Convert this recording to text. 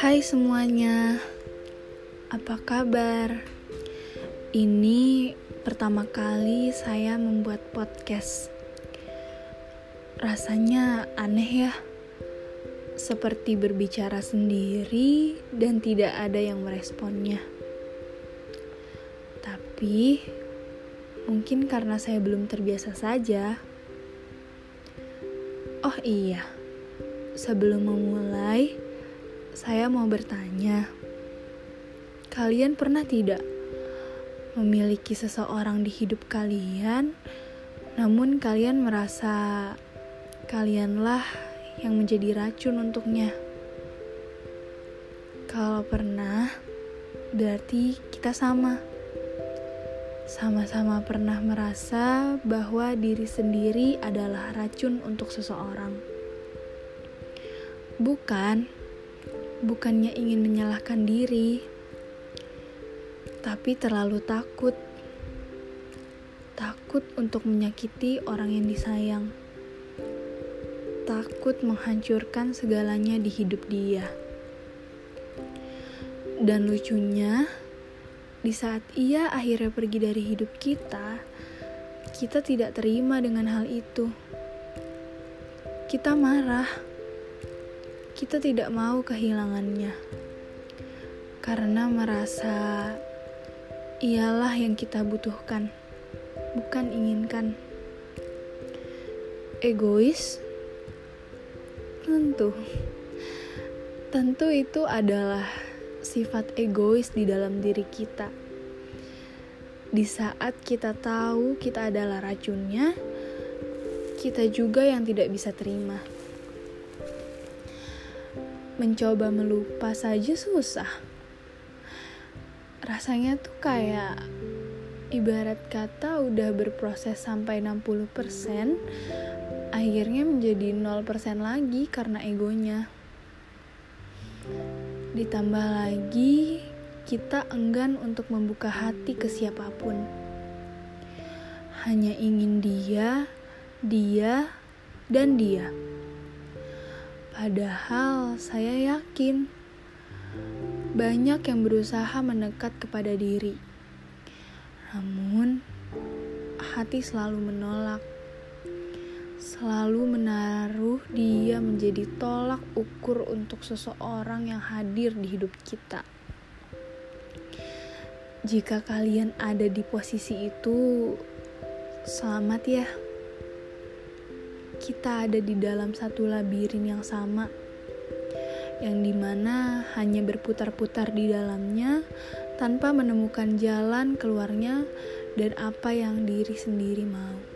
Hai semuanya, apa kabar? Ini pertama kali saya membuat podcast. Rasanya aneh ya, seperti berbicara sendiri dan tidak ada yang meresponnya. Tapi mungkin karena saya belum terbiasa saja. Oh iya, sebelum memulai saya mau bertanya, kalian pernah tidak memiliki seseorang di hidup kalian, namun kalian merasa kalianlah yang menjadi racun untuknya? Kalau pernah, berarti kita sama. Sama-sama pernah merasa bahwa diri sendiri adalah racun untuk seseorang. Bukan bukannya ingin menyalahkan diri, tapi terlalu takut. Takut untuk menyakiti orang yang disayang. Takut menghancurkan segalanya di hidup dia. Dan lucunya, di saat ia akhirnya pergi dari hidup kita, kita tidak terima dengan hal itu. Kita marah kita tidak mau kehilangannya karena merasa ialah yang kita butuhkan, bukan inginkan. Egois? Tentu. Tentu itu adalah sifat egois di dalam diri kita. Di saat kita tahu kita adalah racunnya, kita juga yang tidak bisa terima mencoba melupa saja susah. Rasanya tuh kayak ibarat kata udah berproses sampai 60%, akhirnya menjadi 0% lagi karena egonya. Ditambah lagi, kita enggan untuk membuka hati ke siapa pun. Hanya ingin dia, dia, dan dia. Padahal saya yakin banyak yang berusaha mendekat kepada diri. Namun hati selalu menolak. Selalu menaruh dia menjadi tolak ukur untuk seseorang yang hadir di hidup kita. Jika kalian ada di posisi itu, selamat ya kita ada di dalam satu labirin yang sama, yang di mana hanya berputar-putar di dalamnya tanpa menemukan jalan keluarnya dan apa yang diri sendiri mau.